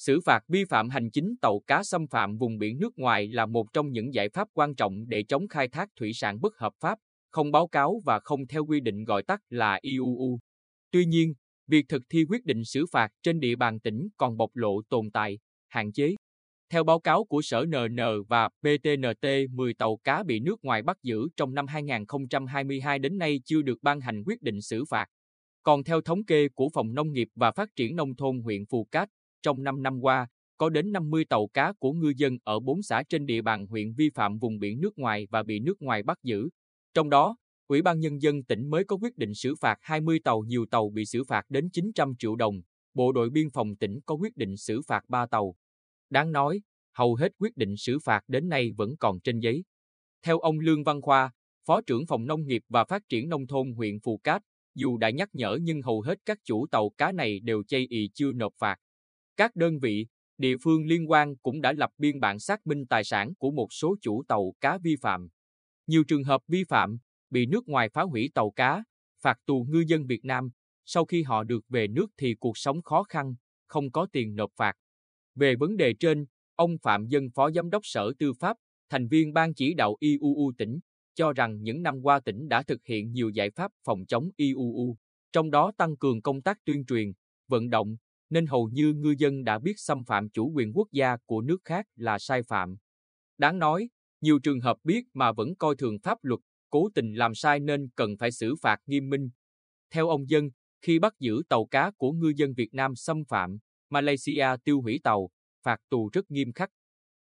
Xử phạt vi phạm hành chính tàu cá xâm phạm vùng biển nước ngoài là một trong những giải pháp quan trọng để chống khai thác thủy sản bất hợp pháp, không báo cáo và không theo quy định gọi tắt là IUU. Tuy nhiên, việc thực thi quyết định xử phạt trên địa bàn tỉnh còn bộc lộ tồn tại, hạn chế. Theo báo cáo của Sở NN và PTNT, 10 tàu cá bị nước ngoài bắt giữ trong năm 2022 đến nay chưa được ban hành quyết định xử phạt. Còn theo thống kê của Phòng Nông nghiệp và Phát triển Nông thôn huyện Phù Cát, trong 5 năm qua, có đến 50 tàu cá của ngư dân ở 4 xã trên địa bàn huyện vi phạm vùng biển nước ngoài và bị nước ngoài bắt giữ. Trong đó, Ủy ban Nhân dân tỉnh mới có quyết định xử phạt 20 tàu nhiều tàu bị xử phạt đến 900 triệu đồng, Bộ đội Biên phòng tỉnh có quyết định xử phạt 3 tàu. Đáng nói, hầu hết quyết định xử phạt đến nay vẫn còn trên giấy. Theo ông Lương Văn Khoa, Phó trưởng phòng Nông nghiệp và Phát triển Nông thôn huyện Phù Cát, dù đã nhắc nhở nhưng hầu hết các chủ tàu cá này đều chây ì chưa nộp phạt. Các đơn vị, địa phương liên quan cũng đã lập biên bản xác minh tài sản của một số chủ tàu cá vi phạm. Nhiều trường hợp vi phạm, bị nước ngoài phá hủy tàu cá, phạt tù ngư dân Việt Nam, sau khi họ được về nước thì cuộc sống khó khăn, không có tiền nộp phạt. Về vấn đề trên, ông Phạm Dân Phó Giám đốc Sở Tư pháp, thành viên Ban chỉ đạo IUU tỉnh, cho rằng những năm qua tỉnh đã thực hiện nhiều giải pháp phòng chống IUU, trong đó tăng cường công tác tuyên truyền, vận động, nên hầu như ngư dân đã biết xâm phạm chủ quyền quốc gia của nước khác là sai phạm. Đáng nói, nhiều trường hợp biết mà vẫn coi thường pháp luật, cố tình làm sai nên cần phải xử phạt nghiêm minh. Theo ông Dân, khi bắt giữ tàu cá của ngư dân Việt Nam xâm phạm, Malaysia tiêu hủy tàu, phạt tù rất nghiêm khắc.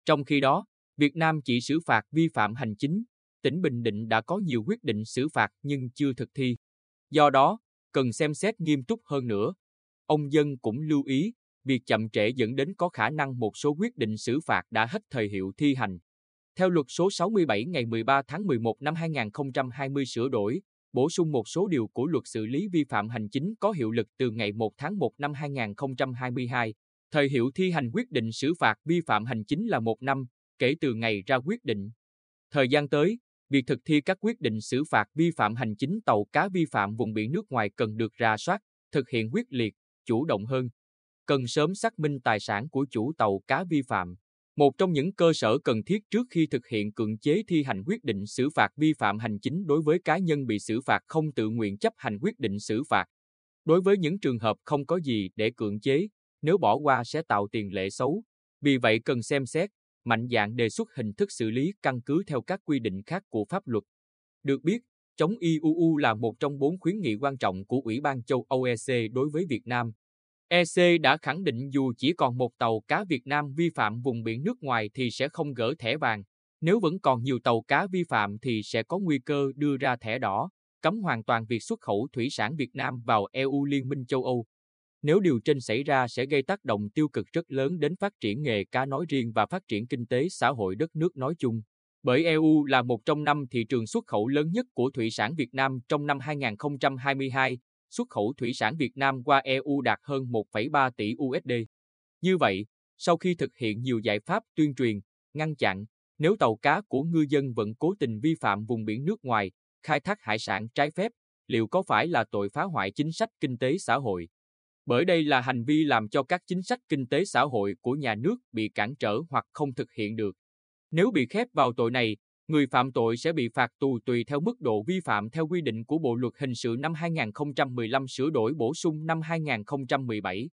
Trong khi đó, Việt Nam chỉ xử phạt vi phạm hành chính, tỉnh Bình Định đã có nhiều quyết định xử phạt nhưng chưa thực thi. Do đó, cần xem xét nghiêm túc hơn nữa. Ông Dân cũng lưu ý, việc chậm trễ dẫn đến có khả năng một số quyết định xử phạt đã hết thời hiệu thi hành. Theo luật số 67 ngày 13 tháng 11 năm 2020 sửa đổi, bổ sung một số điều của luật xử lý vi phạm hành chính có hiệu lực từ ngày 1 tháng 1 năm 2022. Thời hiệu thi hành quyết định xử phạt vi phạm hành chính là một năm, kể từ ngày ra quyết định. Thời gian tới, việc thực thi các quyết định xử phạt vi phạm hành chính tàu cá vi phạm vùng biển nước ngoài cần được ra soát, thực hiện quyết liệt, chủ động hơn. Cần sớm xác minh tài sản của chủ tàu cá vi phạm. Một trong những cơ sở cần thiết trước khi thực hiện cưỡng chế thi hành quyết định xử phạt vi phạm hành chính đối với cá nhân bị xử phạt không tự nguyện chấp hành quyết định xử phạt. Đối với những trường hợp không có gì để cưỡng chế, nếu bỏ qua sẽ tạo tiền lệ xấu. Vì vậy cần xem xét, mạnh dạng đề xuất hình thức xử lý căn cứ theo các quy định khác của pháp luật. Được biết, chống IUU là một trong bốn khuyến nghị quan trọng của Ủy ban châu Âu EC đối với Việt Nam. EC đã khẳng định dù chỉ còn một tàu cá Việt Nam vi phạm vùng biển nước ngoài thì sẽ không gỡ thẻ vàng. Nếu vẫn còn nhiều tàu cá vi phạm thì sẽ có nguy cơ đưa ra thẻ đỏ, cấm hoàn toàn việc xuất khẩu thủy sản Việt Nam vào EU Liên minh châu Âu. Nếu điều trên xảy ra sẽ gây tác động tiêu cực rất lớn đến phát triển nghề cá nói riêng và phát triển kinh tế xã hội đất nước nói chung. Bởi EU là một trong năm thị trường xuất khẩu lớn nhất của thủy sản Việt Nam trong năm 2022, xuất khẩu thủy sản Việt Nam qua EU đạt hơn 1,3 tỷ USD. Như vậy, sau khi thực hiện nhiều giải pháp tuyên truyền, ngăn chặn, nếu tàu cá của ngư dân vẫn cố tình vi phạm vùng biển nước ngoài, khai thác hải sản trái phép, liệu có phải là tội phá hoại chính sách kinh tế xã hội? Bởi đây là hành vi làm cho các chính sách kinh tế xã hội của nhà nước bị cản trở hoặc không thực hiện được. Nếu bị khép vào tội này, người phạm tội sẽ bị phạt tù tùy theo mức độ vi phạm theo quy định của Bộ luật hình sự năm 2015 sửa đổi bổ sung năm 2017.